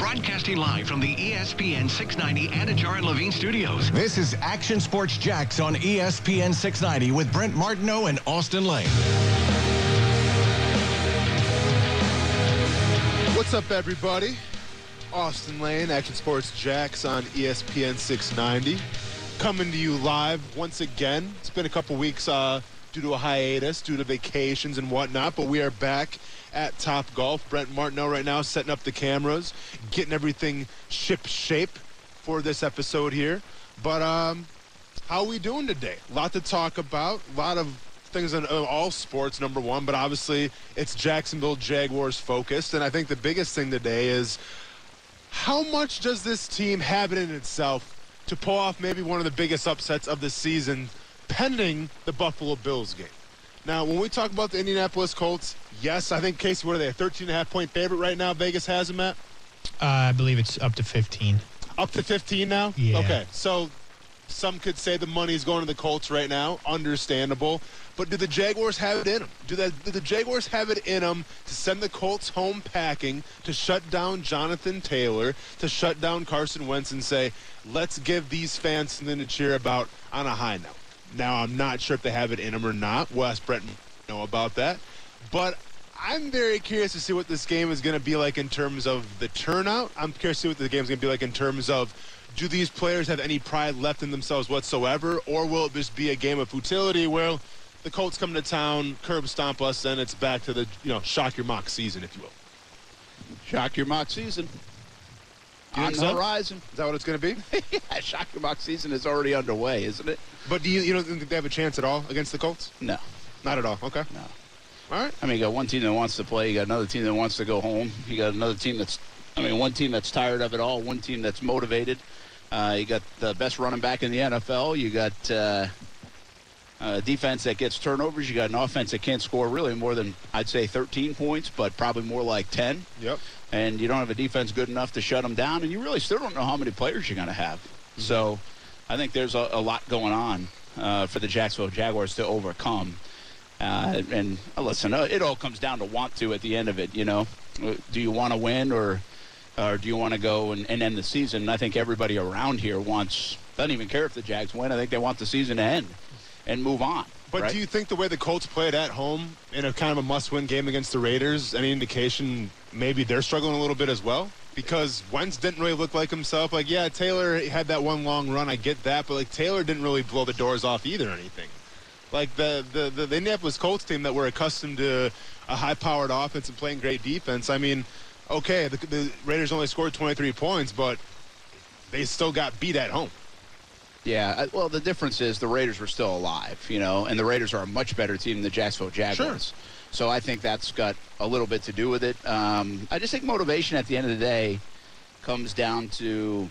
Broadcasting live from the ESPN 690 Anajar and Levine studios. This is Action Sports Jax on ESPN 690 with Brent Martineau and Austin Lane. What's up, everybody? Austin Lane, Action Sports Jax on ESPN 690. Coming to you live once again. It's been a couple weeks uh, due to a hiatus, due to vacations and whatnot, but we are back at Top Golf. Brent Martineau right now setting up the cameras, getting everything ship shape for this episode here. But um, how are we doing today? A lot to talk about. A lot of things in all sports, number one, but obviously it's Jacksonville Jaguars focused. And I think the biggest thing today is how much does this team have it in itself to pull off maybe one of the biggest upsets of the season pending the Buffalo Bills game? Now, when we talk about the Indianapolis Colts, yes, I think Casey, what are they, a 13 and a half point favorite right now? Vegas has them at Uh, I believe it's up to 15. up to 15 now. Yeah. Okay, so some could say the money's going to the Colts right now. Understandable, but do the Jaguars have it in them? Do the do the Jaguars have it in them to send the Colts home packing to shut down Jonathan Taylor, to shut down Carson Wentz, and say, let's give these fans something to cheer about on a high note? Now, I'm not sure if they have it in them or not. We'll ask Brent know about that. But I'm very curious to see what this game is going to be like in terms of the turnout. I'm curious to see what the game is going to be like in terms of do these players have any pride left in themselves whatsoever, or will it just be a game of futility where the Colts come to town, curb stomp us, and it's back to the you know shock your mock season, if you will. Shock your mock season. You On the so? horizon. Is that what it's going to be? yeah, Shock season is already underway, isn't it? But do you you don't think they have a chance at all against the Colts? No, Not at all. Okay. no. All right. I mean, you got one team that wants to play. You got another team that wants to go home. You got another team that's, I mean, one team that's tired of it all. One team that's motivated. Uh, you got the best running back in the NFL. You got uh, a defense that gets turnovers. You got an offense that can't score really more than I'd say 13 points, but probably more like 10. Yep. And you don't have a defense good enough to shut them down, and you really still don't know how many players you're going to have. So I think there's a, a lot going on uh, for the Jacksonville Jaguars to overcome. Uh, and uh, listen, uh, it all comes down to want to at the end of it. You know, Uh, do you want to win or or do you want to go and, and end the season? And I think everybody around here wants doesn't even care if the Jags win. I think they want the season to end and move on. But right? do you think the way the Colts played at home in a kind of a must-win game against the Raiders, any indication maybe they're struggling a little bit as well? Because Wentz didn't really look like himself. Like, yeah, Taylor had that one long run. I get that, but like Taylor didn't really blow the doors off either or anything. Like the the the, the Indianapolis Colts team that were accustomed to a high-powered offense and playing great defense. I mean, okay, the, the Raiders only scored 23 points, but they still got beat at home. Yeah, uh, well, the difference is the Raiders were still alive, you know, and the Raiders are a much better team than the Jacksonville Jaguars. So I think that's got a little bit to do with it. Um, I just think motivation at the end of the day comes down to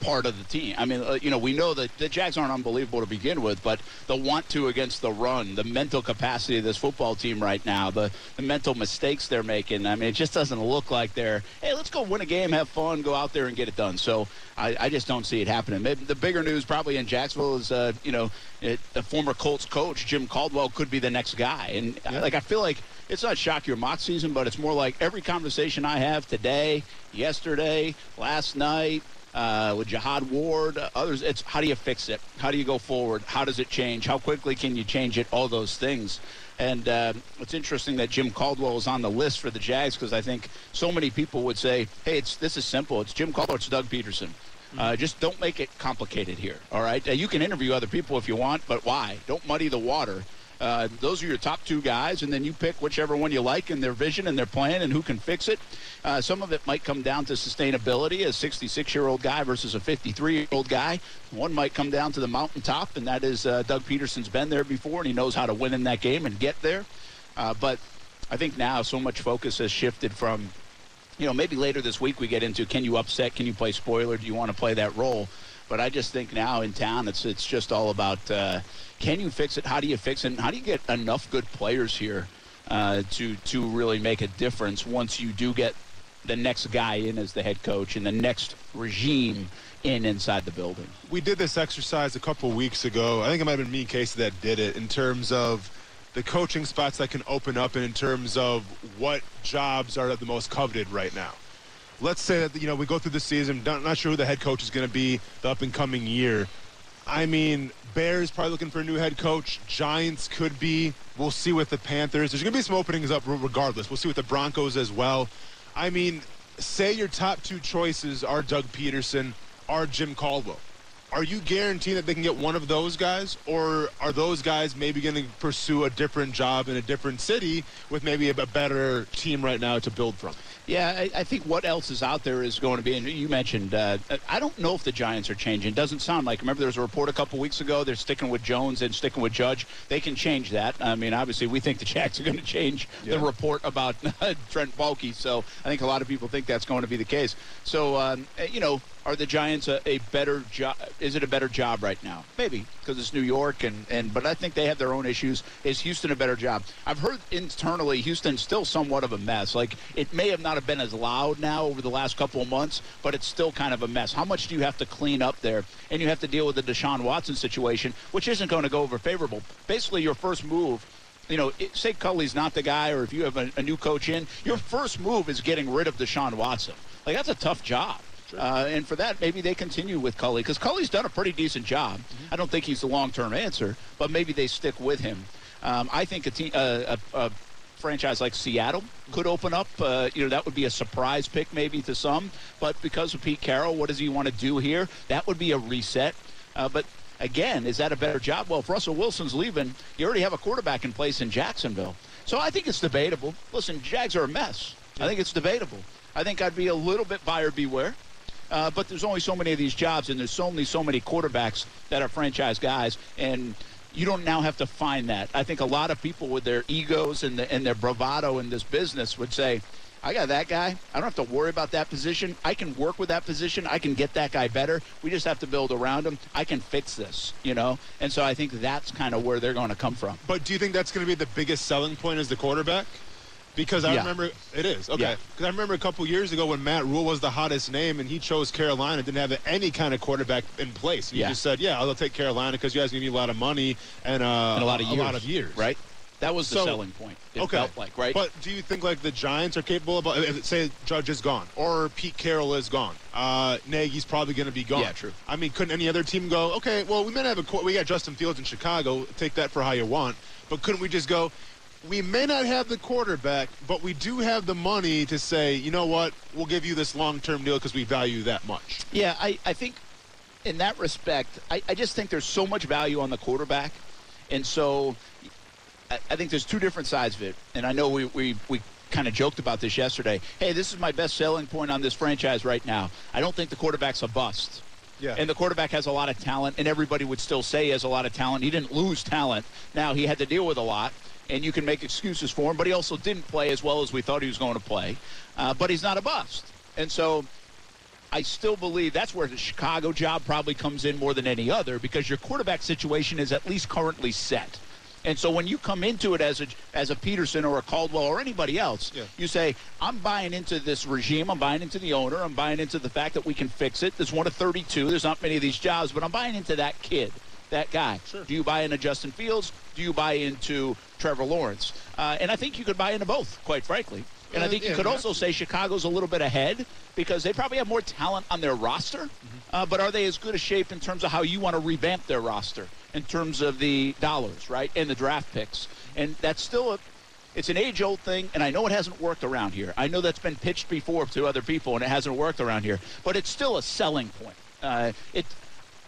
part of the team. I mean, uh, you know, we know that the Jags aren't unbelievable to begin with, but the want to against the run, the mental capacity of this football team right now, the, the mental mistakes they're making. I mean, it just doesn't look like they're, hey, let's go win a game, have fun, go out there and get it done. So I, I just don't see it happening. Maybe the bigger news probably in Jacksonville is, uh, you know, it, the former Colts coach, Jim Caldwell, could be the next guy. And I- like, I feel like it's not shock your mock season, but it's more like every conversation I have today, yesterday, last night, uh, with Jihad Ward, others. It's how do you fix it? How do you go forward? How does it change? How quickly can you change it? All those things. And uh, it's interesting that Jim Caldwell is on the list for the Jags because I think so many people would say, "Hey, it's this is simple. It's Jim Caldwell. It's Doug Pederson. Uh, just don't make it complicated here. All right. Uh, you can interview other people if you want, but why? Don't muddy the water. Uh, those are your top two guys, and then you pick whichever one you like and their vision and their plan and who can fix it. Uh, some of it might come down to sustainability, a 66 year old guy versus a 53 year old guy. One might come down to the mountaintop, and that is uh, Doug Pederson's been there before, and he knows how to win in that game and get there. Uh, but I think now so much focus has shifted from, you know, maybe later this week we get into can you upset, can you play spoiler, do you want to play that role? But I just think now in town, it's it's just all about uh, can you fix it? How do you fix it? And how do you get enough good players here uh, to to really make a difference once you do get the next guy in as the head coach and the next regime in inside the building? we did this exercise a couple weeks ago. I think it might have been me, and Casey, that did it in terms of the coaching spots that can open up and in terms of what jobs are the most coveted right now. Let's say that you know we go through the season, not, not sure who the head coach is going to be the up and coming year. I mean, Bears probably looking for a new head coach. Giants could be. We'll see with the Panthers. There's going to be some openings up regardless. We'll see with the Broncos as well. I mean, say your top two choices are Doug Pederson, are Jim Caldwell. Are you guaranteeing that they can get one of those guys, or are those guys maybe going to pursue a different job in a different city with maybe a better team right now to build from? Yeah, I, I, think what else is out there is going to be, and you mentioned, uh, I don't know if the Giants are changing. It doesn't sound like. Remember, there was a report a couple weeks ago. They're sticking with Jones and sticking with Judge. They can change that. I mean, obviously, we think the Jacks are going to change yeah. the report about Trent Baalke. So I think a lot of people think that's going to be the case. So, um, you know, are the Giants a, a better job? Is it a better job right now? Maybe because it's New York, and, and but I think they have their own issues. Is Houston a better job? I've heard internally Houston's still somewhat of a mess. Like it may have not have been as loud now over the last couple of months, but it's still kind of a mess. How much do you have to clean up there? And you have to deal with the Deshaun Watson situation, which isn't going to go over favorable. Basically, your first move you know, say Culley's not the guy, or if you have a, a, new coach in, your first move is getting rid of Deshaun Watson. Like that's a tough job. Sure. Uh, and for that, maybe they continue with Culley because Culley's done a pretty decent job. Mm-hmm. I don't think he's the long-term answer, but maybe they stick with him. Um, I think a, team, uh, a, a, franchise like Seattle could open up. Uh, you know, that would be a surprise pick maybe to some. But because of Pete Carroll, what does he want to do here? That would be a reset. Uh, but again, is that a better job? Well, if Russell Wilson's leaving, you already have a quarterback in place in Jacksonville. So I think it's debatable. Listen, Jags are a mess. I think it's debatable. I think I'd be a little bit buyer beware. Uh, but there's only so many of these jobs, and there's only so many quarterbacks that are franchise guys, and you don't now have to find that. I think a lot of people with their egos and, the, and their bravado in this business would say, I got that guy. I don't have to worry about that position. I can work with that position. I can get that guy better. We just have to build around him. I can fix this, you know? And so I think that's kind of where they're going to come from. But do you think that's going to be the biggest selling point as the quarterback? Because I yeah. remember it is okay. Because yeah. I remember a couple years ago when Matt Rhule was the hottest name and he chose Carolina, didn't have any kind of quarterback in place. He yeah. just said, "Yeah, I'll take Carolina because you guys give me a lot of money and, uh, and a lot of years, a lot of years, right?" That was the so, selling point. It okay. felt like, right? But do you think like the Giants are capable of if say Judge is gone or Pete Carroll is gone? Uh, Nagy's probably going to be gone. Yeah, true. I mean, couldn't any other team go? Okay, well, we may have a we got Justin Fields in Chicago. Take that for how you want. But couldn't we just go? We may not have the quarterback, but we do have the money to say, you know what, we'll give you this long-term deal because we value that much. Yeah, I, I think in that respect, I, I just think there's so much value on the quarterback. And so I, I think there's two different sides of it. And I know we, we, we kind of joked about this yesterday. Hey, this is my best selling point on this franchise right now. I don't think the quarterback's a bust. Yeah. And the quarterback has a lot of talent, and everybody would still say he has a lot of talent. He didn't lose talent. Now, he had to deal with a lot and you can make excuses for him, but he also didn't play as well as we thought he was going to play. Uh, but he's not a bust. And so I still believe that's where the Chicago job probably comes in more than any other because your quarterback situation is at least currently set. And so when you come into it as a as a Pederson or a Caldwell or anybody else, yeah. you say, I'm buying into this regime, I'm buying into the owner, I'm buying into the fact that we can fix it. There's one of 32. There's not many of these jobs, but I'm buying into that kid that guy. Sure. Do you buy into Justin Fields? Do you buy into Trevor Lawrence? Uh, and I think you could buy into both, quite frankly. And I think you could also say Chicago's a little bit ahead because they probably have more talent on their roster. Mm-hmm. Uh, but are they as good a shape in terms of how you want to revamp their roster in terms of the dollars, right, and the draft picks? And that's still a it's an age-old thing, and I know it hasn't worked around here. I know that's been pitched before to other people, and it hasn't worked around here. But it's still a selling point. Uh, it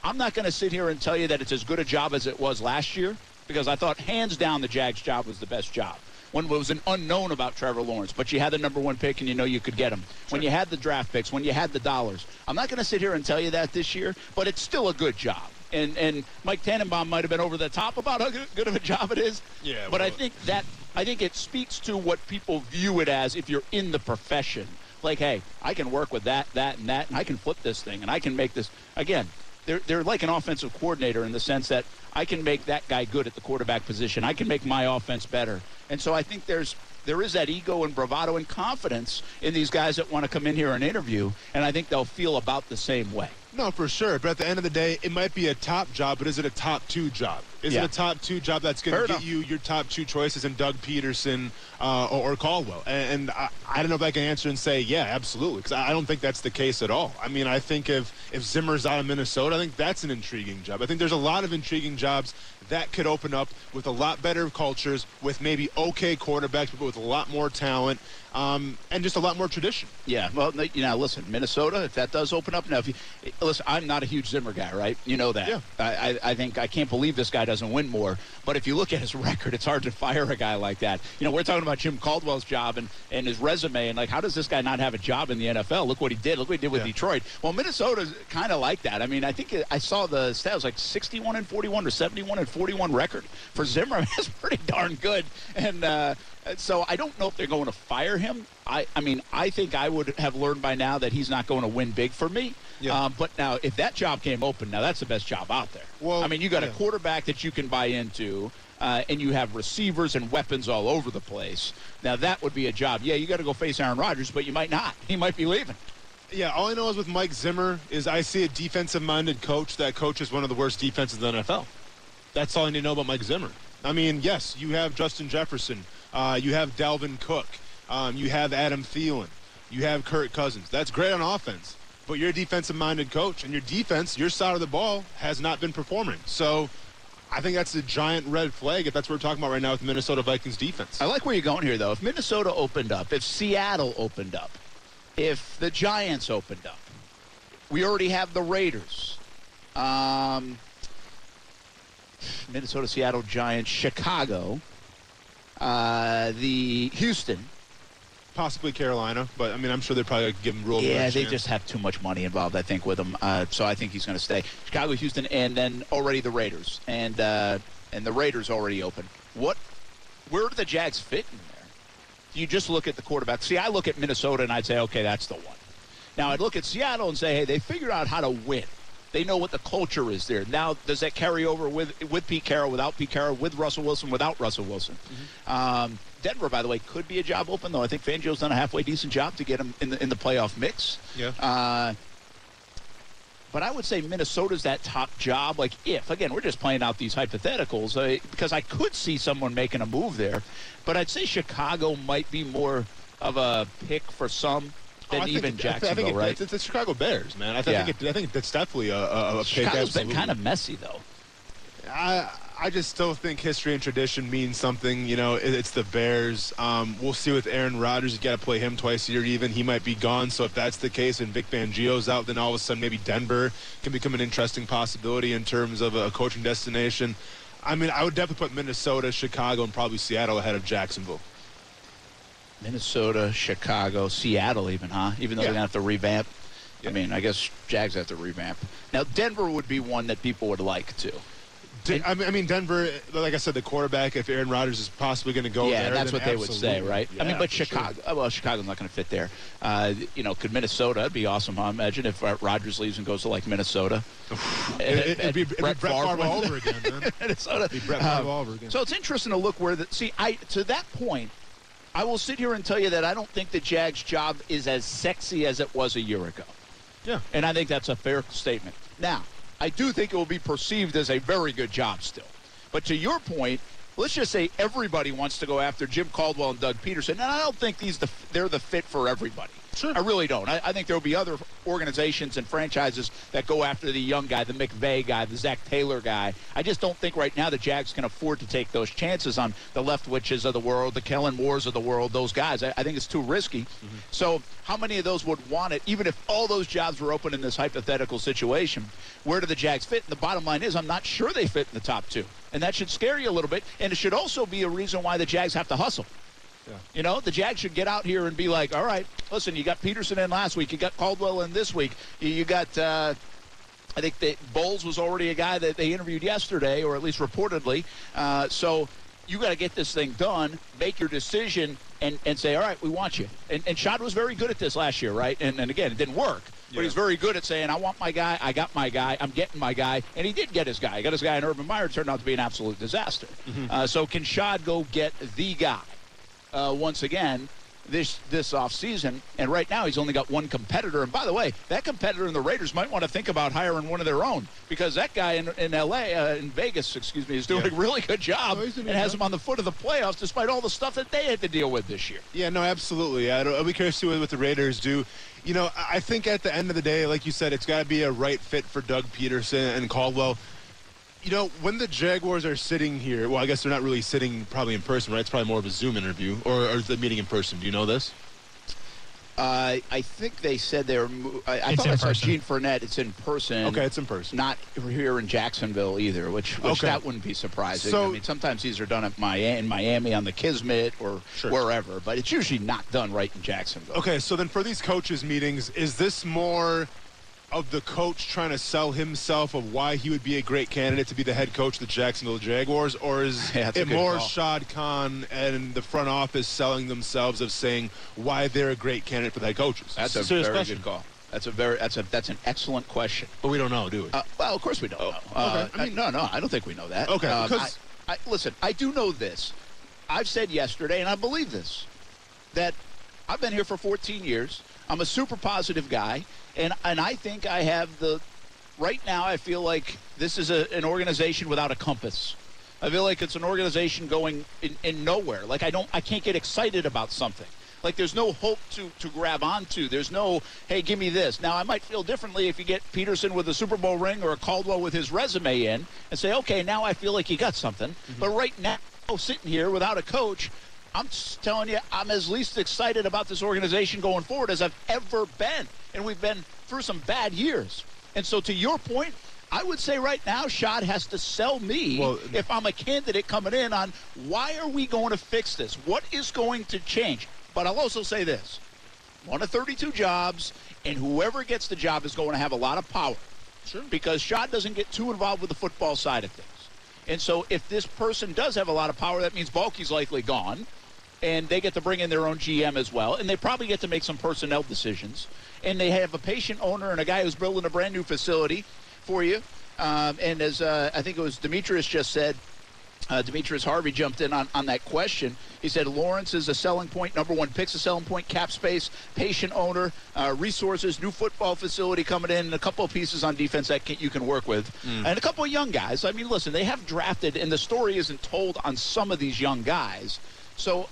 I'm not going to sit here and tell you that it's as good a job as it was last year because I thought hands down the Jags job was the best job. When it was an unknown about Trevor Lawrence, but you had the number one pick and you know you could get him. When you had the draft picks, when you had the dollars. I'm not going to sit here and tell you that this year, but it's still a good job. And and Mike Tannenbaum might have been over the top about how good of a job it is. Yeah. But I think that I think it speaks to what people view it as if you're in the profession. Like, hey, I can work with that, that, and that, and I can flip this thing, and I can make this again they're, they're like an offensive coordinator in the sense that I can make that guy good at the quarterback position. I can make my offense better. And so I think there's there is that ego and bravado and confidence in these guys that want to come in here and interview, and I think they'll feel about the same way. No, for sure. But at the end of the day, it might be a top job, but is it a top two job? Is Yeah. it a top two job that's going to get enough. you your top two choices in Doug Pederson uh, or, or Caldwell? And, and I, I don't know if I can answer and say, yeah, absolutely, because I I don't think that's the case at all. I mean, I think if, if Zimmer's out of Minnesota, I think that's an intriguing job. I think there's a lot of intriguing jobs that could open up with a lot better cultures, with maybe okay quarterbacks, but with a lot more talent um, and just a lot more tradition. Yeah, well, you know, listen, Minnesota, if that does open up now, if you listen, I'm not a huge Zimmer guy, right? You know that. Yeah. I, I, I think I can't believe this guy doesn't win more. But if you look at his record, it's hard to fire a guy like that. You know, we're talking about Jim Caldwell's job and, and his resume, and like, how does this guy not have a job in the NFL? Look what he did. Look what he did with Yeah. Detroit. Well, Minnesota's kind of like that. I mean, I think I saw the stats like 61 and 41 or 71 and 41 record for Zimmer. That's pretty darn good. And uh, so I don't know if they're going to fire him. I, I mean, I think I would have learned by now that he's not going to win big for me. Yeah. Um, but now, if that job came open, now that's the best job out there. Well, I mean, you got yeah. a quarterback that you can buy into, uh, and you have receivers and weapons all over the place. Now, that would be a job. Yeah, you got to go face Aaron Rodgers, but you might not. He might be leaving. Yeah, all I know is with Mike Zimmer is I see a defensive-minded coach that coaches one of the worst defenses in the NFL. That's all I need to know about Mike Zimmer. I mean, yes, you have Justin Jefferson, uh, you have Dalvin Cook, um, you have Adam Thielen, you have Kirk Cousins. That's great on offense, but you're a defensive-minded coach, and your defense, your side of the ball, has not been performing. So. I think that's a giant red flag if that's what we're talking about right now with the Minnesota Vikings defense. I like where you're going here, though. If Minnesota opened up, if Seattle opened up, if the Giants opened up, we already have the Raiders. Um, Minnesota, Seattle, Giants, Chicago, uh, the Houston. Possibly Carolina, but I mean, I'm sure they're probably going to give him Rhule. Yeah, they just have too much money involved, I think, with him. Uh, so I think he's going to stay. Chicago, Houston, and then already the Raiders, and uh, and the Raiders already open. What? Where do the Jags fit in there? Do you just look at the quarterback? See, I look at Minnesota and I'd say, okay, that's the one. Now I'd look at Seattle and say, hey, they figured out how to win. They know what the culture is there. Now, does that carry over with with Pete Carroll, without Pete Carroll, with Russell Wilson, without Russell Wilson? Um, Denver, by the way, could be a job open though. I think Fangio's done a halfway decent job to get him in the in the playoff mix. Yeah. Uh, but I would say Minnesota's that top job. Like if again, we're just playing out these hypotheticals uh, because I could see someone making a move there, but I'd say Chicago might be more of a pick for some than Oh, even it- I I Jacksonville, think it- right? It's, it's the Chicago Bears, man. I, th- Yeah. I think it, I think that's definitely a, a, a pick. Chicago's been kind of messy though. I I just still think history and tradition means something. You know, it, it's the Bears. Um, we'll see with Aaron Rodgers. You got to play him twice a year. Even he might be gone. So if that's the case and Vic Fangio's out, then all of a sudden maybe Denver can become an interesting possibility in terms of a coaching destination. I mean, I would definitely put Minnesota, Chicago, and probably Seattle ahead of Jacksonville. Minnesota, Chicago, Seattle, even, huh? Even though Yeah. they're gonna have to revamp. Yeah. I mean, I guess Jags have to revamp. Now, Denver would be one that people would like to. De- I mean, Denver. Like I said, the quarterback. If Aaron Rodgers is possibly going to go yeah, there, that's what they would say, right? I mean, but for sure. Chicago, oh, well, Chicago's not going to fit there. Uh, you know, could Minnesota It'd be awesome? Huh? Imagine if uh, Rodgers leaves and goes to like Minnesota. It, it, it'd be, it'd be Brett Favre all over again, man. Minnesota. Be Brett Favre Um, all over again. So it's interesting to look where the see. I to that point, I will sit here and tell you that I don't think the Jags' job is as sexy as it was a year ago. Yeah. And I think that's a fair statement. Now, I do think it will be perceived as a very good job still. But to your point, let's just say everybody wants to go after Jim Caldwell and Doug Pederson, and I don't think these the, they're the fit for everybody. Sure. I really don't. I, I think there will be other organizations and franchises that go after the young guy, the McVay guy, the Zac Taylor guy. I just don't think right now the Jags can afford to take those chances on the Leftwiches of the world, the Kellen Moores of the world, those guys. I, I think it's too risky. Mm-hmm. So, how many of those would want it, even if all those jobs were open in this hypothetical situation? Where do the Jags fit? And the bottom line is, I'm not sure they fit in the top two. And that should scare you a little bit. And it should also be a reason why the Jags have to hustle. You know, the Jags should get out here and be like, all right, listen, you got Pederson in last week, you got Caldwell in this week, you, you got. Uh, I think that Bowles was already a guy that they interviewed yesterday, or at least reportedly. Uh, so you got to get this thing done, make your decision, and, and say, all right, we want you. And, and Shad was very good at this last year, right? And, and again, it didn't work. But he's very good at saying, I want my guy, I got my guy, I'm getting my guy. And he did get his guy. He got his guy in Urban Meyer. It turned out to be an absolute disaster. Uh, so can Shad go get the guy? Uh, once again this this offseason. And right now, he's only got one competitor. And by the way, that competitor in the Raiders might want to think about hiring one of their own because that guy in, in L.A. Uh, in Vegas, excuse me, is doing Yeah. a really good job Oh, and has good him on the foot of the playoffs despite all the stuff that they had to deal with this year. Yeah, no, absolutely. I don't, I'll be curious to see what the Raiders do. You know, I think at the end of the day, like you said, it's got to be a right fit for Doug Pederson and Caldwell. You know, when the Jaguars are sitting here, well, I guess they're not really sitting probably in person, right? It's probably more of a Zoom interview, or, or the meeting in person? Do you know this? Uh, I think they said they were. mo- I, I It's thought in I saw person. Gene Frenette. It's in person. Okay, it's in person. Not here in Jacksonville either, which, which Okay. that wouldn't be surprising. So- I mean, sometimes these are done at Miami, in Miami on the Kismet or Sure. wherever, but it's usually not done right in Jacksonville. Okay, so then for these coaches meetings, is this more of the coach trying to sell himself of why he would be a great candidate to be the head coach of the Jacksonville Jaguars, or is Yeah, it more call. Shad Khan and the front office selling themselves of saying why they're a great candidate for the head coaches? That's a serious very question. good call. That's a very that's a that's an excellent question. But we don't know, do we? Uh, well, of course we don't know. Uh, okay. I mean- no, no, I don't think we know that. Okay, Um, because- I, I, listen, I do know this. I've said yesterday, and I believe this, that I've been here for 14 years. I'm a super positive guy, and and I think I have the. Right now, I feel like this is a, an organization without a compass. I feel like it's an organization going in, in nowhere. Like I don't, I can't get excited about something. Like there's no hope to to grab onto. There's no, hey, give me this. Now I might feel differently if you get Pederson with a Super Bowl ring or a Caldwell with his resume in, and say, okay, now I feel like you got something. Mm-hmm. But right now, sitting here without a coach, I'm just telling you, I'm as least excited about this organization going forward as I've ever been. And we've been through some bad years. And so, to your point, I would say right now, Shad has to sell me Well- if I'm a candidate coming in on why are we going to fix this? What is going to change? But I'll also say this one of 32 jobs, and whoever gets the job is going to have a lot of power. Sure. Because Shad doesn't get too involved with the football side of things. And so if this person does have a lot of power, that means Baalke's likely gone. And they get to bring in their own GM as well. And they probably get to make some personnel decisions. And they have a patient owner and a guy who's building a brand new facility for you. Um, and as uh, I think it was Demetrius just said, uh, Demetrius Harvey jumped in on, on that question. He said Lawrence is a selling point, number one pick's a selling point, cap space, patient owner, uh, resources, new football facility coming in, and a couple of pieces on defense that can, you can work with, and a couple of young guys. I mean, listen, they have drafted, and the story isn't told on some of these young guys. So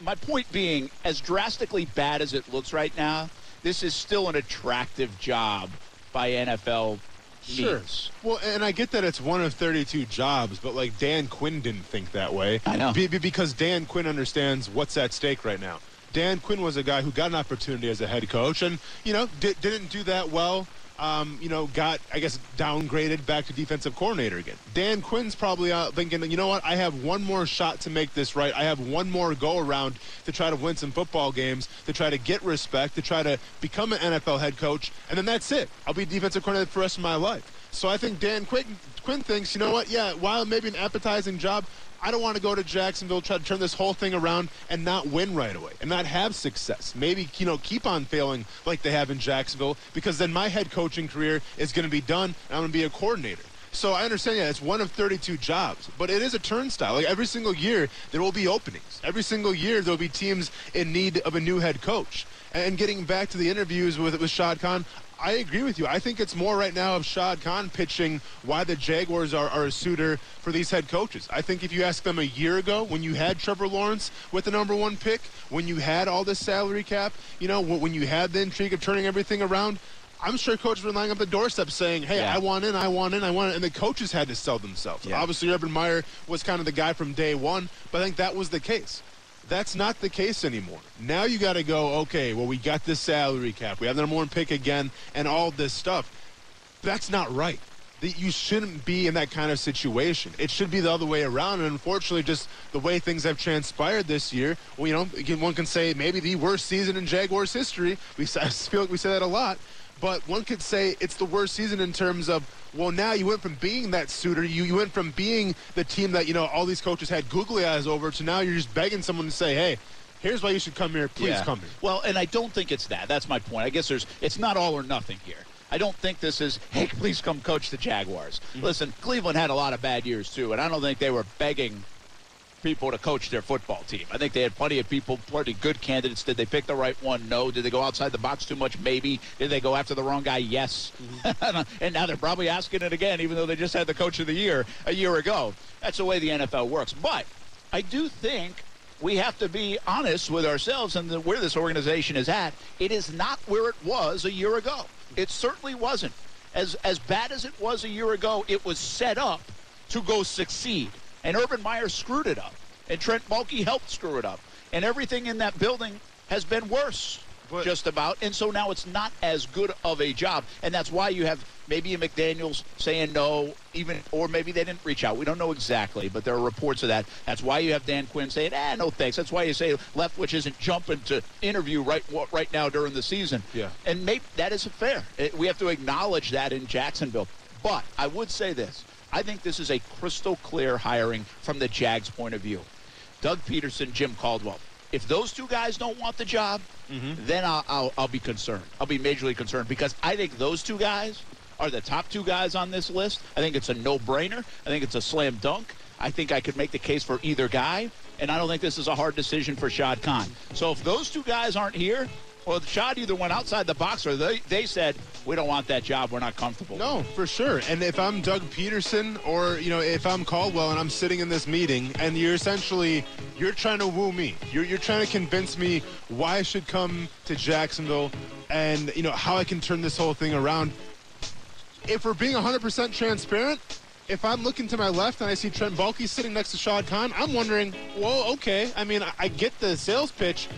my point being, as drastically bad as it looks right now, this is still an attractive job by NFL Sure. means. Well, and I get that it's one of 32 jobs, but like Dan Quinn didn't think that way. I know. Be- be- because Dan Quinn understands what's at stake right now. Dan Quinn was a guy who got an opportunity as a head coach and, you know, di- didn't do that well. Um, you know, got, I guess, downgraded back to defensive coordinator again. Dan Quinn's probably out thinking, you know what, I have one more shot to make this right. I have one more go around to try to win some football games, to try to get respect, to try to become an NFL head coach, and then that's it. I'll be defensive coordinator for the rest of my life. So I think Dan Quinn, Quinn thinks, you know what, yeah, while maybe an appetizing job, I don't want to go to Jacksonville, try to turn this whole thing around and not win right away and not have success. Maybe, you know, keep on failing like they have in Jacksonville because then my head coaching career is going to be done and I'm going to be a coordinator. So I understand, yeah, it's one of 32 jobs, but it is a turnstile. Like every single year, there will be openings. Every single year, there will be teams in need of a new head coach. And getting back to the interviews with, with Shad Khan, I agree with you. I think it's more right now of Shad Khan pitching why the Jaguars are, are a suitor for these head coaches. I think if you ask them a year ago when you had Trevor Lawrence with the number one pick, when you had all this salary cap, you know, when, you had the intrigue of turning everything around, I'm sure coaches were lining up the doorstep saying, hey, Yeah. I want in, I want in, I want in. And the coaches had to sell themselves. Yeah. Obviously, Urban Meyer was kind of the guy from day one, but I think that was the case. That's not the case anymore. Now you got to go, okay, well, we got this salary cap. We have the number one pick again and all this stuff. That's not right. That You shouldn't be in that kind of situation. It should be the other way around. And unfortunately, just the way things have transpired this year, well, you know, one can say maybe the worst season in Jaguars history. We feel like we say that a lot. But one could say it's the worst season in terms of, well, now you went from being that suitor, you, you went from being the team that, you know, all these coaches had googly eyes over to now you're just begging someone to say, hey, here's why you should come here. Please Yeah. come here. Well, and I don't think it's that. That's my point. I guess there's it's not all or nothing here. I don't think this is, hey, please come coach the Jaguars. Mm-hmm. Listen, Cleveland had a lot of bad years too, and I don't think they were begging people to coach their football team. I think they had plenty of people, plenty good candidates. Did they pick the right one? No. Did they go outside the box too much? Maybe. Did they go after the wrong guy? Yes. Mm-hmm. and now they're probably asking it again, even though they just had the coach of the year a year ago. That's the way the NFL works. But I do think we have to be honest with ourselves and the, where this organization is at. It is not where it was a year ago. It certainly wasn't. As as bad as it was a year ago, it was set up to go succeed. And Urban Meyer screwed it up. And Trent Baalke helped screw it up. And everything in that building has been worse, but, just about. And so now it's not as good of a job. And that's why you have maybe a McDaniels saying no, even or maybe they didn't reach out. We don't know exactly, but there are reports of that. That's why you have Dan Quinn saying, "Ah, no thanks." That's why you say Leftwich isn't jumping to interview right right now during the season. Yeah, and maybe that is fair. We have to acknowledge that in Jacksonville. But I would say this: I think this is a crystal clear hiring from the Jags' point of view. Doug Pederson, Jim Caldwell. If those two guys don't want the job, mm-hmm. then I'll, I'll, I'll be concerned. I'll be majorly concerned because I think those two guys are the top two guys on this list. I think it's a no-brainer. I think it's a slam dunk. I think I could make the case for either guy, and I don't think this is a hard decision for Shad Khan. So if those two guys aren't here, well, Shad either went outside the box or they, they said, we don't want that job. We're not comfortable. No, for sure. And if I'm Doug Pederson or, you know, if I'm Caldwell and I'm sitting in this meeting and you're essentially, you're trying to woo me. You're, you're trying to convince me why I should come to Jacksonville and, you know, how I can turn this whole thing around. If we're being 100% transparent, if I'm looking to my left and I see Trent Baalke sitting next to Shad Khan, I'm wondering, well, okay. I mean, I get the sales pitch,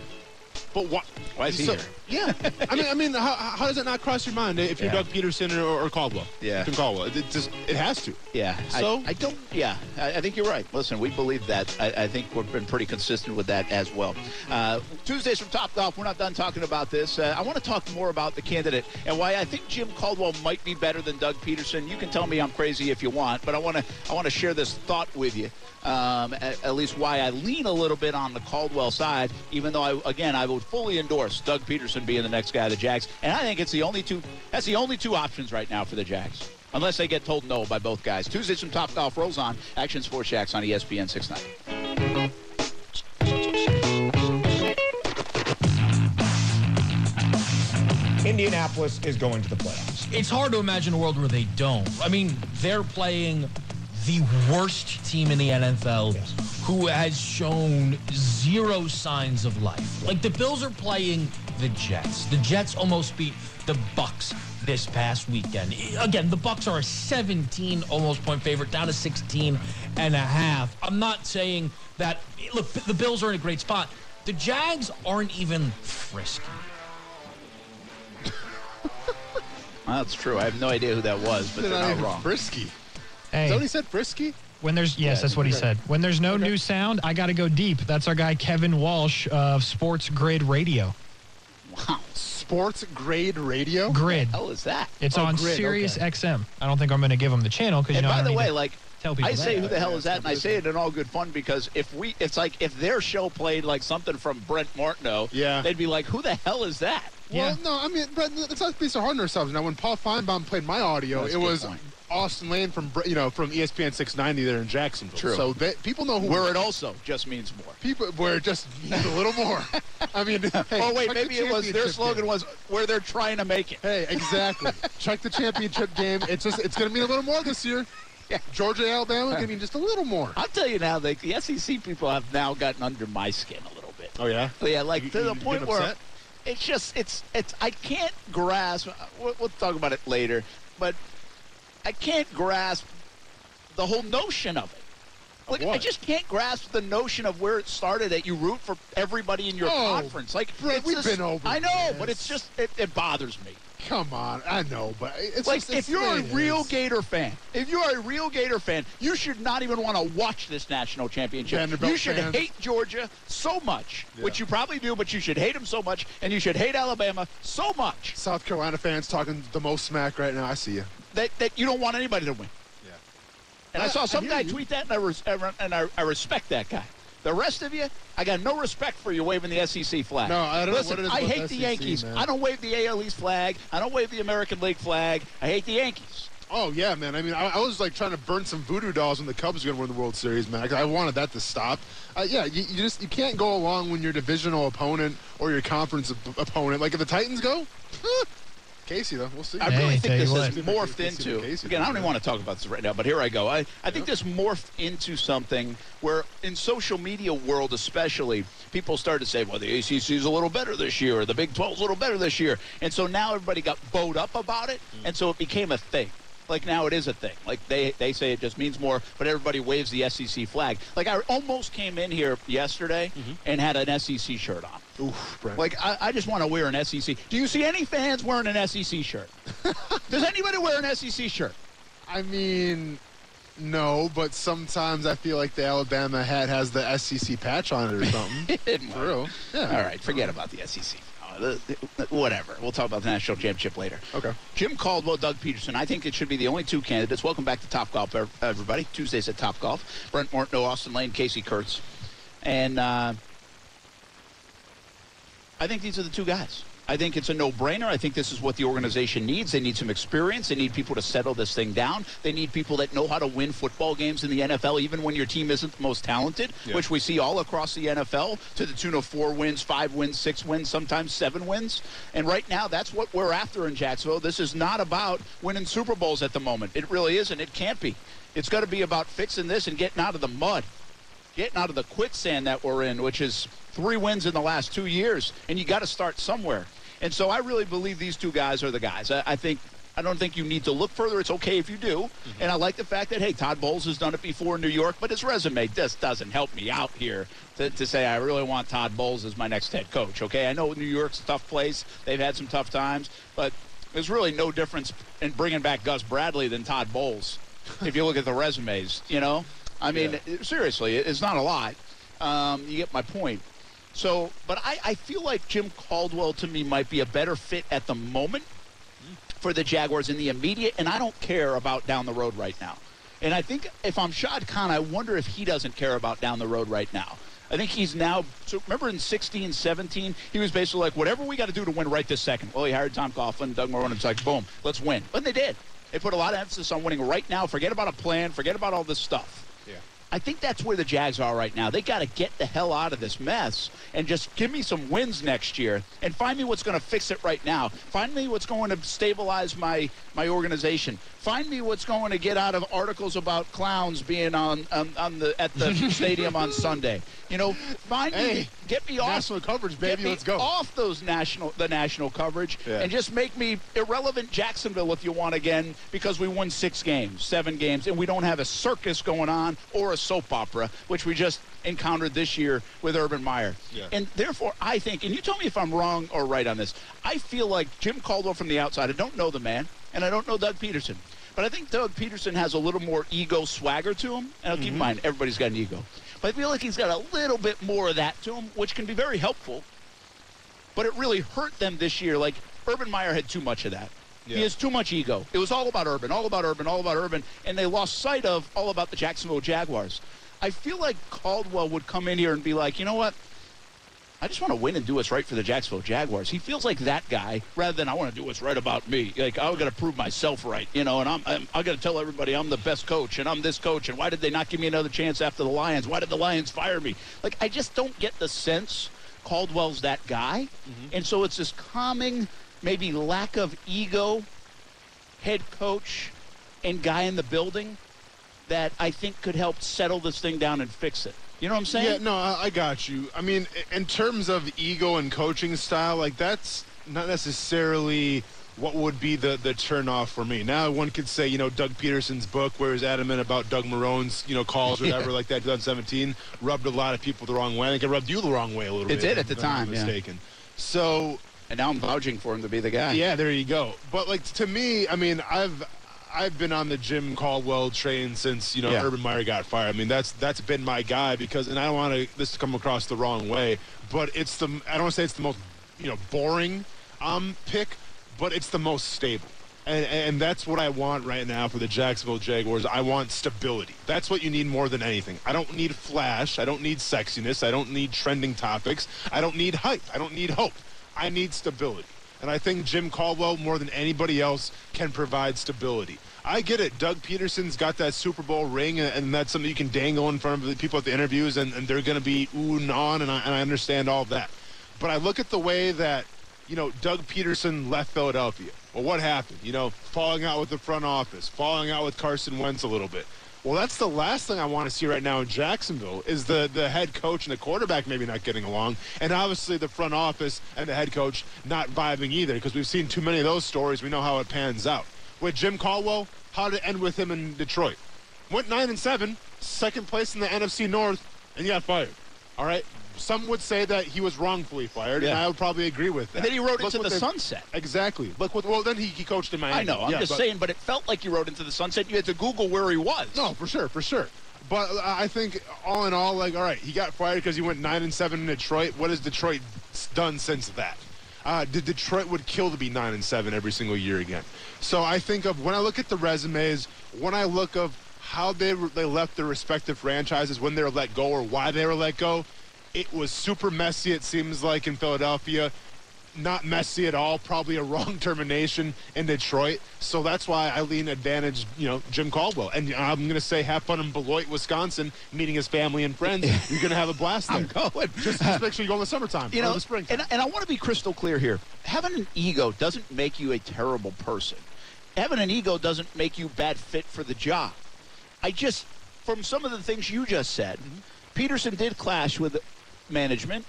but why? Why is he so, here? Yeah, I mean, I mean, how, how does it not cross your mind if you're yeah. Doug Pederson or, or Caldwell? Yeah, Caldwell. It just it has to. Yeah. So I, I don't. Yeah, I, I, think you're right. Listen, we believe that. I, I, think we've been pretty consistent with that as well. Uh, Tuesdays from Top Golf. We're not done talking about this. Uh, I want to talk more about the candidate and why I think Jim Caldwell might be better than Doug Peterson. You can tell me I'm crazy if you want, but I want to I want to share this thought with you. Um, at, at, least why I lean a little bit on the Caldwell side, even though I again I would fully endorse Doug Pederson being the next guy the Jags. And I think it's the only two. That's the only two options right now for the Jags, unless they get told no by both guys. Tuesdays from Top Golf rolls on. Action Sports Jax on ESPN 690. Indianapolis is going to the playoffs. It's hard to imagine a world where they don't. I mean, they're playing the worst team in the NFL yes. who has shown zero signs of life. Like the Bills are playing the Jets. The Jets almost beat the Bucks this past weekend. Again, the Bucks are a 17 almost point favorite down to 16 and a half. I'm not saying that look, the Bills are in a great spot. The Jags aren't even frisky. That's true. I have no idea who that was, but they're, they're not wrong. Frisky. Hey. Is that what he said? Frisky? When there's yes, yeah, that's what he said. When there's no okay. new sound, I got to go deep. That's our guy Kevin Walsh of Sports Grid Radio. Wow. Sports Grade Radio? Grid. What is that? It's oh, on Grid, Sirius okay. XM. I don't think I'm going to give them the channel because you know. by the way, like tell people I say that. who the hell is that, and I say it in all good fun because if we, it's like if their show played like something from Brent Martineau, yeah, they'd be like, who the hell is that? Well, yeah. no, I mean, but let's not be so hard on ourselves. Now, when Paul Finebaum played my audio, That's it was point. Austin Lane from you know from ESPN 690 there in Jacksonville. True. So they, people know who. Where it also just means more. People where it just means a little more. I mean, hey, oh wait, maybe it was their slogan game. was where they're trying to make it. Hey, exactly. check the championship game. It's just it's going to mean a little more this year. Yeah. Georgia, Alabama, going to mean just a little more. I'll tell you now, the, the SEC people have now gotten under my skin a little bit. Oh yeah. Oh, yeah, like you, to the point where it's just it's it's I can't grasp. We'll, we'll talk about it later, but I can't grasp the whole notion of it. Like, I just can't grasp the notion of where it started that you root for everybody in your oh, conference. Like, we've just, been over. I know, this. but it's just it, it, bothers me. Come on, I know, but it's like just, if you're a real Gator fan, if you're a real Gator fan, you should not even want to watch this national championship. Vanderbilt you should fans. hate Georgia so much, yeah. which you probably do, but you should hate them so much, and you should hate Alabama so much. South Carolina fans talking the most smack right now. I see you. That that you don't want anybody to win. Yeah. And I, I saw some I guy you. tweet that, and I, res- and I, I respect that guy. The rest of you, I got no respect for you waving the SEC flag. No, I don't Listen, I hate the Yankees. Man. I don't wave the AL East flag. I don't wave the American League flag. I hate the Yankees. Oh yeah, man. I mean, I, I, was like trying to burn some voodoo dolls when the Cubs were going to win the World Series, man. I wanted that to stop. Uh, yeah, you, you, just you can't go along when your divisional opponent or your conference op- opponent. Like if the Titans go, Casey though, we'll see. I really Hey, think this has morphed Casey- into. Casey- Again, I don't even want to talk about this right now, but here I go. I, I think this morphed into something where, in social media world especially, people started to say, "Well, the ACC is a little better this year, or the Big 12 is a little better this year," and so now everybody got bowed up about it, mm. and so it became a thing. Like now it is a thing. Like they, they say it just means more, but everybody waves the SEC flag. Like I almost came in here yesterday mm-hmm. and had an SEC shirt on. Oof, Brent. Like I, I just want to wear an SEC. Do you see any fans wearing an SEC shirt? Does anybody wear an SEC shirt? I mean, no, but sometimes I feel like the Alabama hat has the SEC patch on it or something. It real. Yeah. All right, forget about the SEC. Uh, whatever. We'll talk about the national championship later. Okay. Jim Caldwell, Doug Pederson. I think it should be the only two candidates. Welcome back to Top Golf, everybody. Tuesdays at Top Golf. Brent Martineau, Austin Lane, Casey Kurtz. And uh, I think these are the two guys. I think it's a no-brainer. I think this is what the organization needs. They need some experience. They need people to settle this thing down. They need people that know how to win football games in the NFL, even when your team isn't the most talented, Yeah. which we see all across the NFL to the tune of four wins, five wins, six wins, sometimes seven wins. And right now, that's what we're after in Jacksonville. This is not about winning Super Bowls at the moment. It really isn't. It can't be. It's got to be about fixing this and getting out of the mud getting out of the quicksand that we're in, which is three wins in the last two years, and you got to start somewhere. And so I really believe these two guys are the guys. I, I think. I don't think you need to look further. It's okay if you do. Mm-hmm. And I like the fact that, hey, Todd Bowles has done it before in New York, but his resume just doesn't help me out here to, to say I really want Todd Bowles as my next head coach. Okay, I know New York's a tough place. They've had some tough times, but there's really no difference in bringing back Gus Bradley than Todd Bowles. if you look at the resumes, you know? I mean, seriously, it's not a lot. Um, you get my point. So, but I, I feel like Jim Caldwell to me might be a better fit at the moment for the Jaguars in the immediate, and I don't care about down the road right now. And I think if I'm Shad Khan, I wonder if he doesn't care about down the road right now. I think he's now. So remember in 16, 17, he was basically like, whatever we got to do to win right this second. Well, he hired Tom Coughlin, Doug Marrone, and it's like, boom, let's win. And they did. They put a lot of emphasis on winning right now. Forget about a plan. Forget about all this stuff. I think that's where the Jags are right now. They got to get the hell out of this mess and just give me some wins next year and find me what's going to fix it right now. Find me what's going to stabilize my my organization. Find me what's going to get out of articles about clowns being on on, on the at the stadium on Sunday. You know, find me, get me off national coverage, baby, let's go. off those national the national coverage Yeah. and just make me irrelevant Jacksonville if you want again because we won six games, seven games, and we don't have a circus going on or a soap opera, which we just encountered this year with Urban Meyer. Yeah. And therefore, I think, and you tell me if I'm wrong or right on this, I feel like Jim Caldwell from the outside, I don't know the man, and I don't know Doug Pederson. But I think Doug Pederson has a little more ego swagger to him. And I'll keep in mm-hmm. mind, everybody's got an ego. But I feel like he's got a little bit more of that to him, which can be very helpful. But it really hurt them this year. Like, Urban Meyer had too much of that. He Yeah. has too much ego. It was all about Urban, all about Urban, all about Urban, and they lost sight of all about the Jacksonville Jaguars. I feel like Caldwell would come in here and be like, you know what? I just want to win and do what's right for the Jacksonville Jaguars. He feels like that guy rather than I want to do what's right about me. Like I got to prove myself right, you know. And I'm, I'm I got to tell everybody I'm the best coach and I'm this coach. And why did they not give me another chance after the Lions? Why did the Lions fire me? Like I just don't get the sense Caldwell's that guy. Mm-hmm. And so it's this calming, maybe lack of ego, head coach, and guy in the building that I think could help settle this thing down and fix it. You know what I'm saying? Yeah, no, I, I got you. I mean, in terms of ego and coaching style, like that's not necessarily what would be the the turn off for me. Now, one could say, you know, Doug Pederson's book, where he's adamant about Doug Marrone's, you know, calls or whatever, like that, 2017, rubbed a lot of people the wrong way. I think it rubbed you the wrong way a little It bit. It did at the time, yeah. mistaken. So And now I'm vouching for him to be the guy. yeah, there you go. But like to me, I mean, I've I've been on the Jim Caldwell train since you know Yeah. Urban Meyer got fired. I mean, that's that's been my guy because, and I don't want to this to come across the wrong way, but it's the I don't want to say it's the most you know boring um pick, but it's the most stable. And, and that's what I want right now for the Jacksonville Jaguars. I want stability. That's what you need more than anything. I don't need flash. I don't need sexiness. I don't need trending topics. I don't need hype. I don't need hope. I need stability. And I think Jim Caldwell, more than anybody else, can provide stability. I get it. Doug Pederson's got that Super Bowl ring, and, that's something you can dangle in front of the people at the interviews, and, and they're going to be ooh and on, and I, and I understand all of that. But I look at the way that, you know, Doug Pederson left Philadelphia. Well, what happened? You know, falling out with the front office, falling out with Carson Wentz a little bit. Well, that's the last thing I want to see right now in Jacksonville is the, the head coach and the quarterback maybe not getting along, and obviously the front office and the head coach not vibing either because we've seen too many of those stories. We know how it pans out. With Jim Caldwell, how did it end with him in Detroit? Went nine and seven, second place in the NFC North, and he got fired. All right. Some would say that he was wrongfully fired, and I would probably agree with that. And then he rode Look into the they've- sunset. Exactly. Look what. Well, then he, he coached in Miami. I know. I'm Yeah, just but- saying, but it felt like you rode into the sunset. You had to Google where he was. No, for sure, for sure. But I think all in all, like, all right, he got fired because he went nine and seven in Detroit. What has Detroit done since that? Uh, did Detroit would kill to be nine and seven every single year again? So I think of when I look at the resumes, when I look of how they they left their respective franchises when they were let go or why they were let go, it was super messy. It seems like in Philadelphia not messy at all. Probably a wrong termination in Detroit. So that's why I lean advantage, you know, Jim Caldwell. And I'm going to say have fun in Beloit, Wisconsin, meeting his family and friends. You're going to have a blast there. I'm going. Just, just make sure you go in the summertime you know, the spring. and, and I want to be crystal clear here. Having an ego doesn't make you a terrible person. Having an ego doesn't make you bad fit for the job. I just, from some of the things you just said, Mm-hmm. Pederson did clash with management.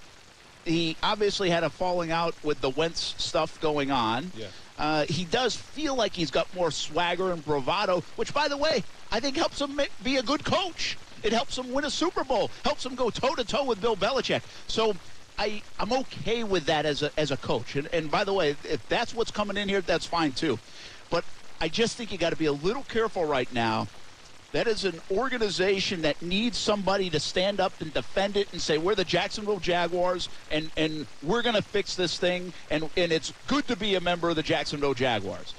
He obviously had a falling out with the Wentz stuff going on. Yeah. Uh, he does feel like he's got more swagger and bravado, which, by the way, I think helps him be a good coach. It helps him win a Super Bowl, helps him go toe to toe with Bill Belichick. So I, I'm okay with that as a, as a coach. And, and by the way, if that's what's coming in here, that's fine too. But I just think you got to be a little careful right now. That is an organization that needs somebody to stand up and defend it and say, we're the Jacksonville Jaguars and, and we're going to fix this thing. And, and it's good to be a member of the Jacksonville Jaguars.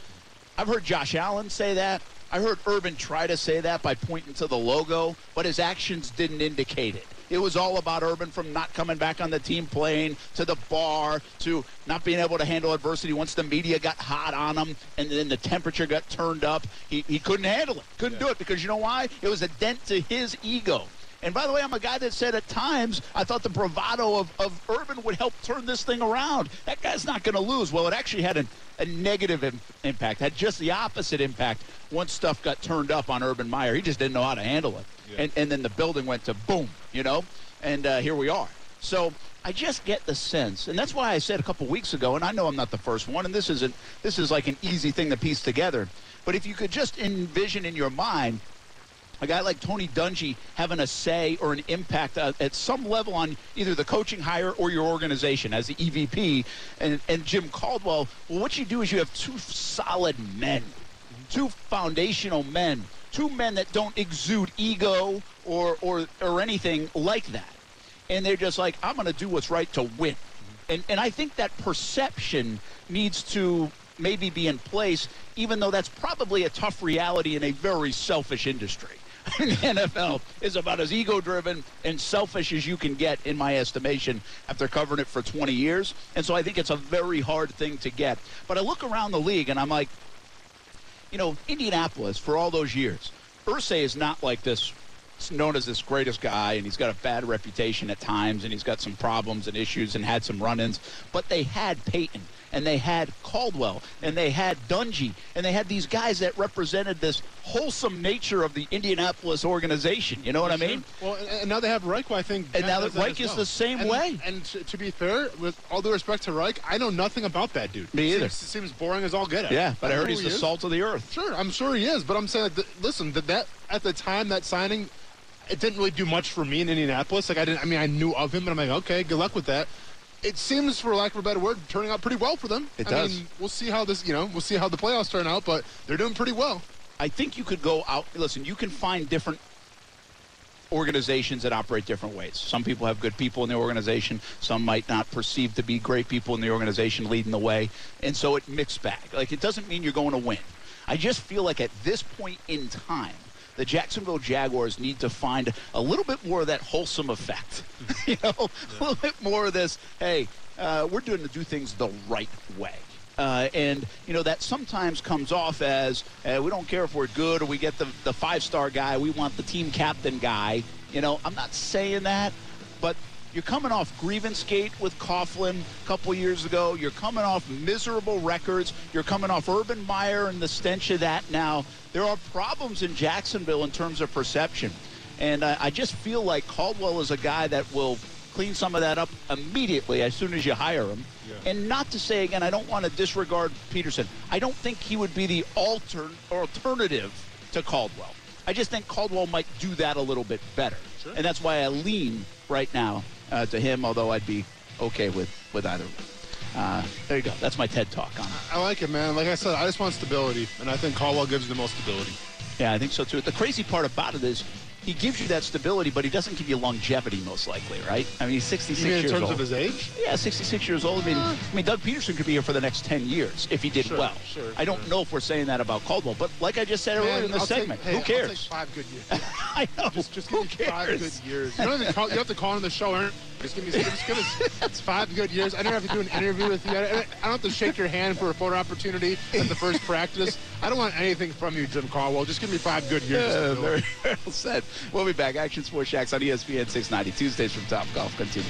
I've heard Josh Allen say that. I heard Urban try to say that by pointing to the logo, but his actions didn't indicate it. It was all about Urban from not coming back on the team plane to the bar to not being able to handle adversity once the media got hot on him and then the temperature got turned up. He, he couldn't handle it. Couldn't do it because you know why? It was a dent to his ego. And by the way, I'm a guy that said at times I thought the bravado of, of Urban would help turn this thing around. That guy's not going to lose. Well, it actually had an, a negative Im- impact, had just the opposite impact once stuff got turned up on Urban Meyer. He just didn't know how to handle it. And, and then the building went to boom, you know? And uh, here we are. So I just get the sense, and that's why I said a couple weeks ago, and I know I'm not the first one, and this isn't this is like an easy thing to piece together. But if you could just envision in your mind a guy like Tony Dungy having a say or an impact uh, at some level on either the coaching hire or your organization as the EVP, and, and Jim Caldwell, well, what you do is you have two solid men, two foundational men, two men that don't exude ego or, or, or anything like that. And they're just like, I'm going to do what's right to win. And, and I think that perception needs to maybe be in place, even though that's probably a tough reality in a very selfish industry. the NFL is about as ego driven and selfish as you can get, in my estimation, after covering it for 20 years. And so I think it's a very hard thing to get. But I look around the league and I'm like, you know, Indianapolis for all those years, Irsay is not like this He's known as this greatest guy, and he's got a bad reputation at times, and he's got some problems and issues and had some run-ins. But they had Peyton, and they had Caldwell, and they had Dungy, and they had these guys that represented this wholesome nature of the Indianapolis organization. You know what I mean? Well, and, now they have Reich, I think. And now that Reich is well. the same And- way. And to, be fair, with all due respect to Reich, I know nothing about that dude. Me either. Seems, seems boring as all get out. Yeah, but I don't heard he's who the is. salt of the earth. Sure, I'm sure he is, but I'm saying, that, listen, that, that at the time that signing, it didn't really do much for me in Indianapolis. Like I didn't, I mean, I knew of him, but I'm like, okay, good luck with that. It seems, for lack of a better word, turning out pretty well for them. It I does. Mean, we'll see how this, you know, we'll see how the playoffs turn out, but they're doing pretty well. I think you could go out. Listen, you can find different organizations that operate different ways. Some people have good people in the organization. Some might not perceive to be great people in the organization leading the way. And so it mixed bag. Like it doesn't mean you're going to win. I just feel like at this point in time, the Jacksonville Jaguars need to find a little bit more of that wholesome effect. you know, a little bit more of this, hey, uh, we're doing to do things the right way. Uh, and, you know, that sometimes comes off as uh, we don't care if we're good or we get the, the five star guy. We want the team captain guy. You know, I'm not saying that, but you're coming off grievance gate with Coughlin a couple years ago. You're coming off miserable records. You're coming off Urban Meyer and the stench of that now. There are problems in Jacksonville in terms of perception. And uh, I just feel like Caldwell is a guy that will clean some of that up immediately as soon as you hire him. Yeah. And not to say again, I don't want to disregard Pederson. I don't think he would be the alter or alternative to Caldwell. I just think Caldwell might do that a little bit better, Sure. and that's why I lean right now uh, to him. Although I'd be okay with with either. Uh, there you go. That's my TED talk on it. I like it, man. Like I said, I just want stability, and I think Caldwell gives the most stability. Yeah, I think so too. The crazy part about it is he gives you that stability, but he doesn't give you longevity, most likely, right? I mean, he's 66 You mean in years terms old. of his age? Yeah, 66 years old. I mean, I mean, Doug Pederson could be here for the next 10 years if he did Sure, well. sure, I don't sure. know if we're saying that about Caldwell, but like I just said earlier in the segment, hey, who cares? five good years. I know. Just, just who me five good years. You don't even call, you have to call on the show, Aaron. Just give me, just give us five good years. I don't have to do an interview with you. I, I don't have to shake your hand for a photo opportunity at the first practice. I don't want anything from you, Jim Caldwell. Just give me five good years. Yeah, very well said. We'll be back. Action Sports Jax on ESPN 690. Tuesdays from Top Golf continues.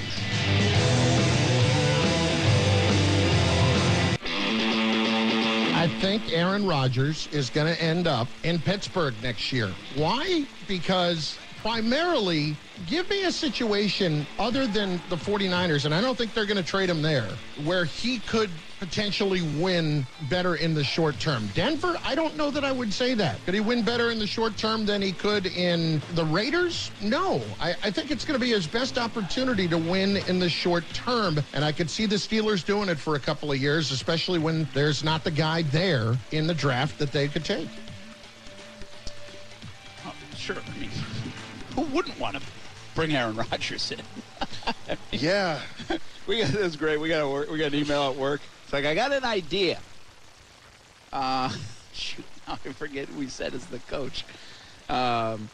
I think Aaron Rodgers is going to end up in Pittsburgh next year. Why? Because primarily, give me a situation other than the 49ers, and I don't think they're going to trade him there, where he could potentially win better in the short term. Denver, I don't know that I would say that. Could he win better in the short term than he could in the Raiders? No. I, I think it's going to be his best opportunity to win in the short term. And I could see the Steelers doing it for a couple of years, especially when there's not the guy there in the draft that they could take. Oh, sure. I mean, who wouldn't want to bring Aaron Rodgers in? Yeah. We got this is great. We got work, we got an email at work. It's like I got an idea. Uh, shoot, now I forget who we said as the coach. Um.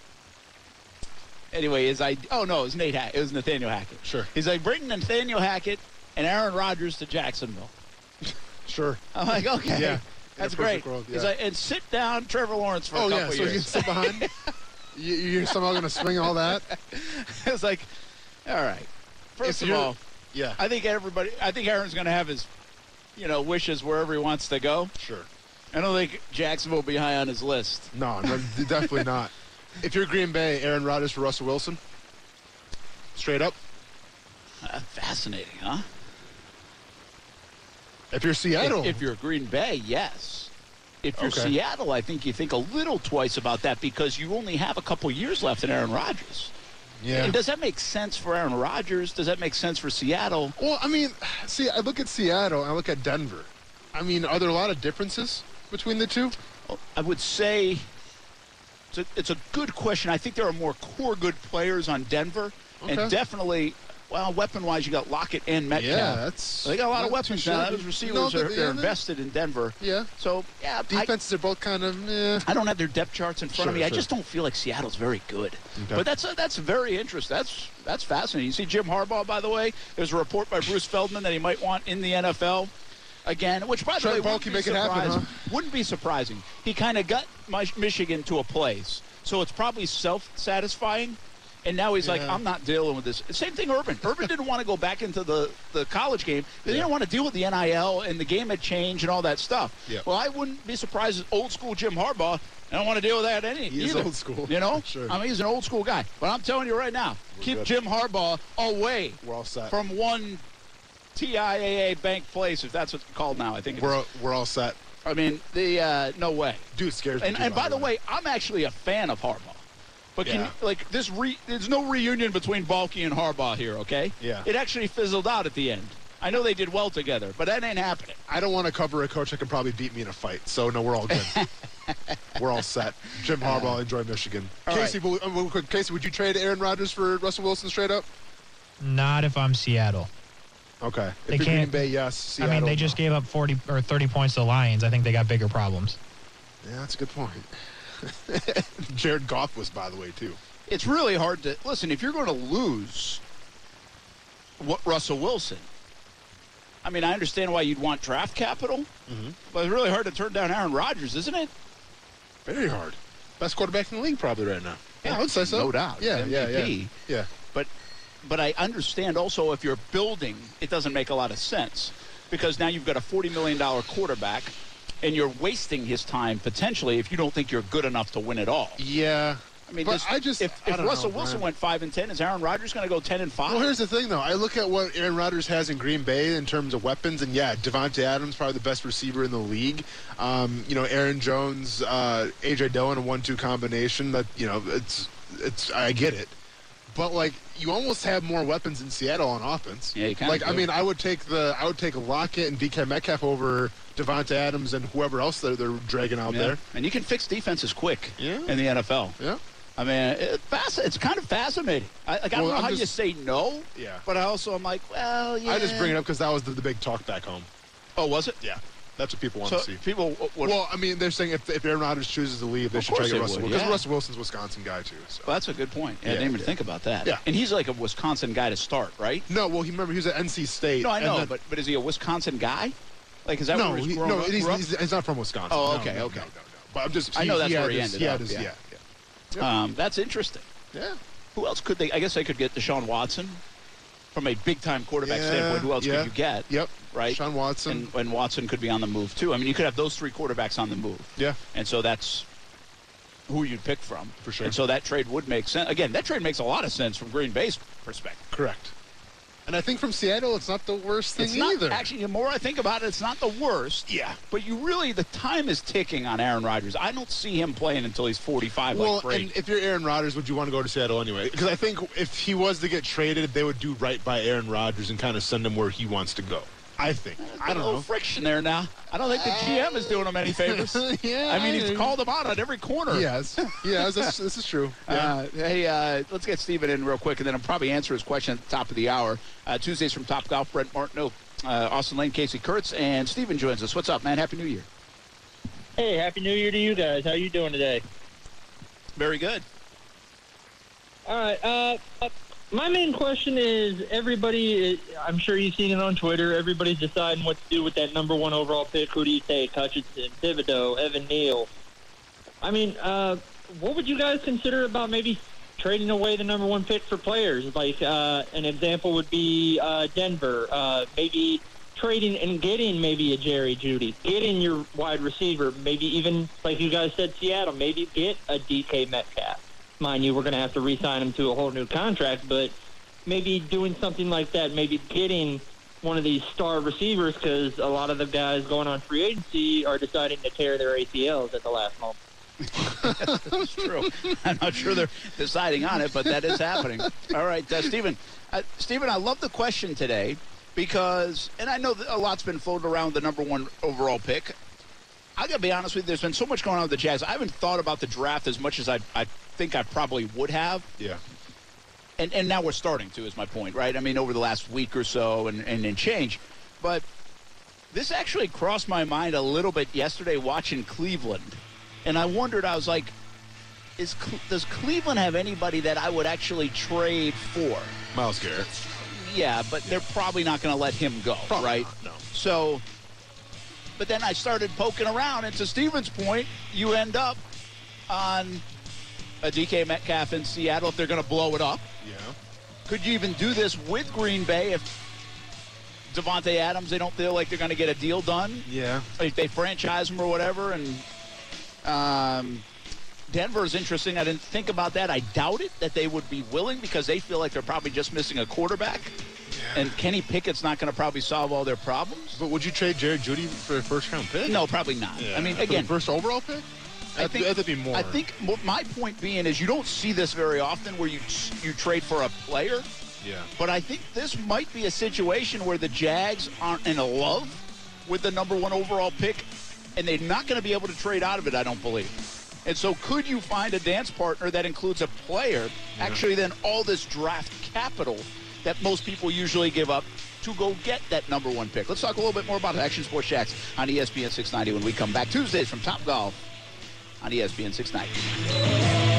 Anyway, his idea. Oh no, it was Nate. Hack- it was Nathaniel Hackett. Sure. He's like bring Nathaniel Hackett and Aaron Rodgers to Jacksonville. Sure. I'm like, okay, Yeah. that's In a perfect great. world, He's yeah. like, and sit down, Trevor Lawrence for Oh a yeah. couple So you can years. sit behind. You, you're somehow going to swing all that. it's like, all right. First If of all, Yeah. I think everybody. I think Aaron's going to have his, you know, wishes wherever he wants to go. Sure. I don't think Jacksonville will be high on his list. No, no, definitely not. If you're Green Bay, Aaron Rodgers for Russell Wilson. Straight up. Uh, fascinating, huh? If you're Seattle, If, if you're Green Bay, yes. If you're Okay. Seattle, I think you think a little twice about that because you only have a couple years left in Aaron Rodgers. yeah. And does that make sense for Aaron Rodgers? Does that make sense for Seattle? Well, I mean, see, I look at Seattle, I look at Denver. I mean, are there a lot of differences between the two? I would say it's a, it's a good question. I think there are more core good players on Denver, Okay. and definitely, well, weapon-wise, you got Lockett and Metcalf. Yeah, that's they got a lot of weapons now. shabby. Those receivers No, are they're invested in Denver. Yeah. So yeah, I, Defenses are both kind of, eh. I don't have their depth charts in front of Sure, me. I just don't feel like Seattle's very good. Okay. But that's that's very interesting. That's that's fascinating. You see Jim Harbaugh, by the way. There's a report by Bruce Feldman that he might want in the NFL again, which by the Trent way wouldn't be happen, surprising. huh? Wouldn't be surprising. He kind of got Michigan to a place, so it's probably self-satisfying. And now he's like, I'm not dealing with this. Same thing, Urban. Urban didn't want to go back into the, the college game. They didn't want to deal with the NIL and the game had changed and all that stuff. Yeah. Well, I wouldn't be surprised if old school Jim Harbaugh. I don't want to deal with that any. He either. old school. You know, Sure. I mean, he's an old school guy. But I'm telling you right now, keep good. Jim Harbaugh away We're all set. from one TIAA bank place, if that's what's called now. I think. We're all, we're all set. I mean, the uh, no way. Dude scares me. And, and by the way, I'm actually a fan of Harbaugh. But can Yeah. you, like this, re, there's no reunion between Baalke and Harbaugh here, okay? Yeah. It actually fizzled out at the end. I know they did well together, but that ain't happening. I don't want to cover a coach that can probably beat me in a fight. So no, we're all good. we're all set. Jim Harbaugh, enjoy Michigan. All Casey, will- uh, quick, Casey, would you trade Aaron Rodgers for Russell Wilson straight up? Not if I'm Seattle. Okay. They if you're Green can't- Bay, yes. Seattle, I mean, they just no. gave up 40 or 30 points to the Lions. I think they got bigger problems. Yeah, that's a good point. Jared Goff was, by the way, too. It's really hard to listen. If you're going to lose what Russell Wilson, I mean, I understand why you'd want draft capital, Mm-hmm. but it's really hard to turn down Aaron Rodgers, isn't it? Very hard. Best quarterback in the league probably right now. Yeah, I would say so. No doubt. Yeah, yeah, yeah. Yeah. But but I understand also if you're building, it doesn't make a lot of sense because now you've got a forty million dollar quarterback, and you're wasting his time potentially if you don't think you're good enough to win it all. Yeah. I mean, this- I just- if, I if don't Russell know, Wilson went five and ten, is Aaron Rodgers going to go ten and five? Well, here's the thing, though. I look at what Aaron Rodgers has in Green Bay in terms of weapons, and yeah, Davante Adams probably the best receiver in the league. Um, you know, Aaron Jones, uh, AJ Dillon, a one-two combination. That you know, it's it's. I get it, but like you almost have more weapons in Seattle on offense. Yeah, Like I mean, I would take the I would take Lockett and DK Metcalf over Davante Adams and whoever else they're, they're dragging out Yeah. there. And you can fix defenses quick Yeah. in the NFL. Yeah. I mean, it, it's kind of fascinating. I, like, I don't know I'm how you say no. Yeah. But I also am like, well, yeah. I just bring it up because that was the, the big talk back home. Oh, was it? Yeah, that's what people want So to see. people would. Well, I mean, they're saying if, if Aaron Rodgers chooses to leave, they should try to get Russell would, because yeah. Russell Wilson's a Wisconsin guy too. So. Well, that's a good point. Yeah, I didn't even yeah. think about that. Yeah. And he's like a Wisconsin guy to start, right? No, well, he remember he was at NC State. No, I know, then- but but is he a Wisconsin guy? Like, is that no, where he's he, grown no, up? he's, grew up? he's, he's not from Wisconsin. Oh, okay, no, okay. No, no, no. But I'm just. I know that's had where he ended had up, yeah. yeah, yeah. Um, that's interesting. Yeah. Who else could they? I guess they could get Deshaun Watson from a big time quarterback Yeah, standpoint. Who else yeah. could you get? Yep. Right. Sean Watson. And, and Watson could be on the move too. I mean, you could have those three quarterbacks on the move. yeah. And so that's who you'd pick from. For sure. And so that trade would make sense. Again, that trade makes a lot of sense from Green Bay's perspective. Correct. And I think from Seattle, it's not the worst thing It's not either. actually. The more I think about it, it's not the worst. Yeah. But you really, the time is ticking on Aaron Rodgers. I don't see him playing until he's 45. well, like Brady. and if you're Aaron Rodgers, would you want to go to Seattle anyway? Because I think if he was to get traded, they would do right by Aaron Rodgers and kind of send him where he wants to go. I think. I don't little know. friction there now. I don't think the GM is doing him any favors. Yeah, I mean, he's called him out on every corner. Yes. Yes, this, this is true. Yeah. Uh, hey, uh, let's get Steven in real quick, and then I'll probably answer his question at the top of the hour. Uh, Tuesdays from Top Golf, Brent Martineau, uh, Austin Lane, Casey Kurtz, and Steven joins us. What's up, man? Happy New Year. Hey, happy New Year to you guys. How you doing today? Very good. All right. Uh, uh, my main question is everybody. I'm sure you've seen it on Twitter. Everybody's deciding what to do with that number one overall pick. Who do you take? Hutchinson, Thibodeaux, Evan Neal. I mean, uh, what would you guys consider about maybe trading away the number one pick for players? Like uh, an example would be uh, Denver. Uh, maybe trading and getting maybe a Jerry Jeudy, getting your wide receiver. Maybe even like you guys said, Seattle. Maybe get a DK Metcalf. Mind you, we're going to have to re-sign him to a whole new contract, but maybe doing something like that. Maybe getting one of these star receivers because a lot of the guys going on free agency are deciding to tear their ACLs at the last moment. That's true. I'm not sure they're deciding on it, but that is happening. All right, uh, Stephen. Uh, Stephen, I love the question today because, and I know a lot's been floated around the number one overall pick. I got to be honest with you. There's been so much going on with the Jags. I haven't thought about the draft as much as I, I think I probably would have. Yeah. and and now we're starting to is my point right i mean over the last week or so and and, and change but this actually crossed my mind a little bit yesterday watching cleveland and i wondered i was like is does cleveland have anybody that i would actually trade for Myles Garrett. yeah but they're probably not going to let him go Probably right not, no. so but then i started poking around and to steven's point you end up on a dk metcalf in seattle if they're going to blow it up Yeah. could you even do this with Green Bay if Davante Adams they don't feel like they're going to get a deal done? Yeah. If they franchise him or whatever, and um, Denver is interesting. I didn't think about that. I doubt it that they would be willing because they feel like they're probably just missing a quarterback, and Kenny Pickett's not going to probably solve all their problems. But would you trade Jared Jeudy for a first round pick? No, probably not. I mean, again, first overall pick? I think that'd be more. I think my point being is you don't see this very often where you you trade for a player. Yeah. But I think this might be a situation where the Jags aren't in love with the number one overall pick, and they're not going to be able to trade out of it, I don't believe. And so, could you find a dance partner that includes a player, actually, then all this draft capital that most people usually give up to go get that number one pick? Let's talk a little bit more about Action Sports Jax on ESPN 690 when we come back. Tuesdays from Top Golf on ESPN 690.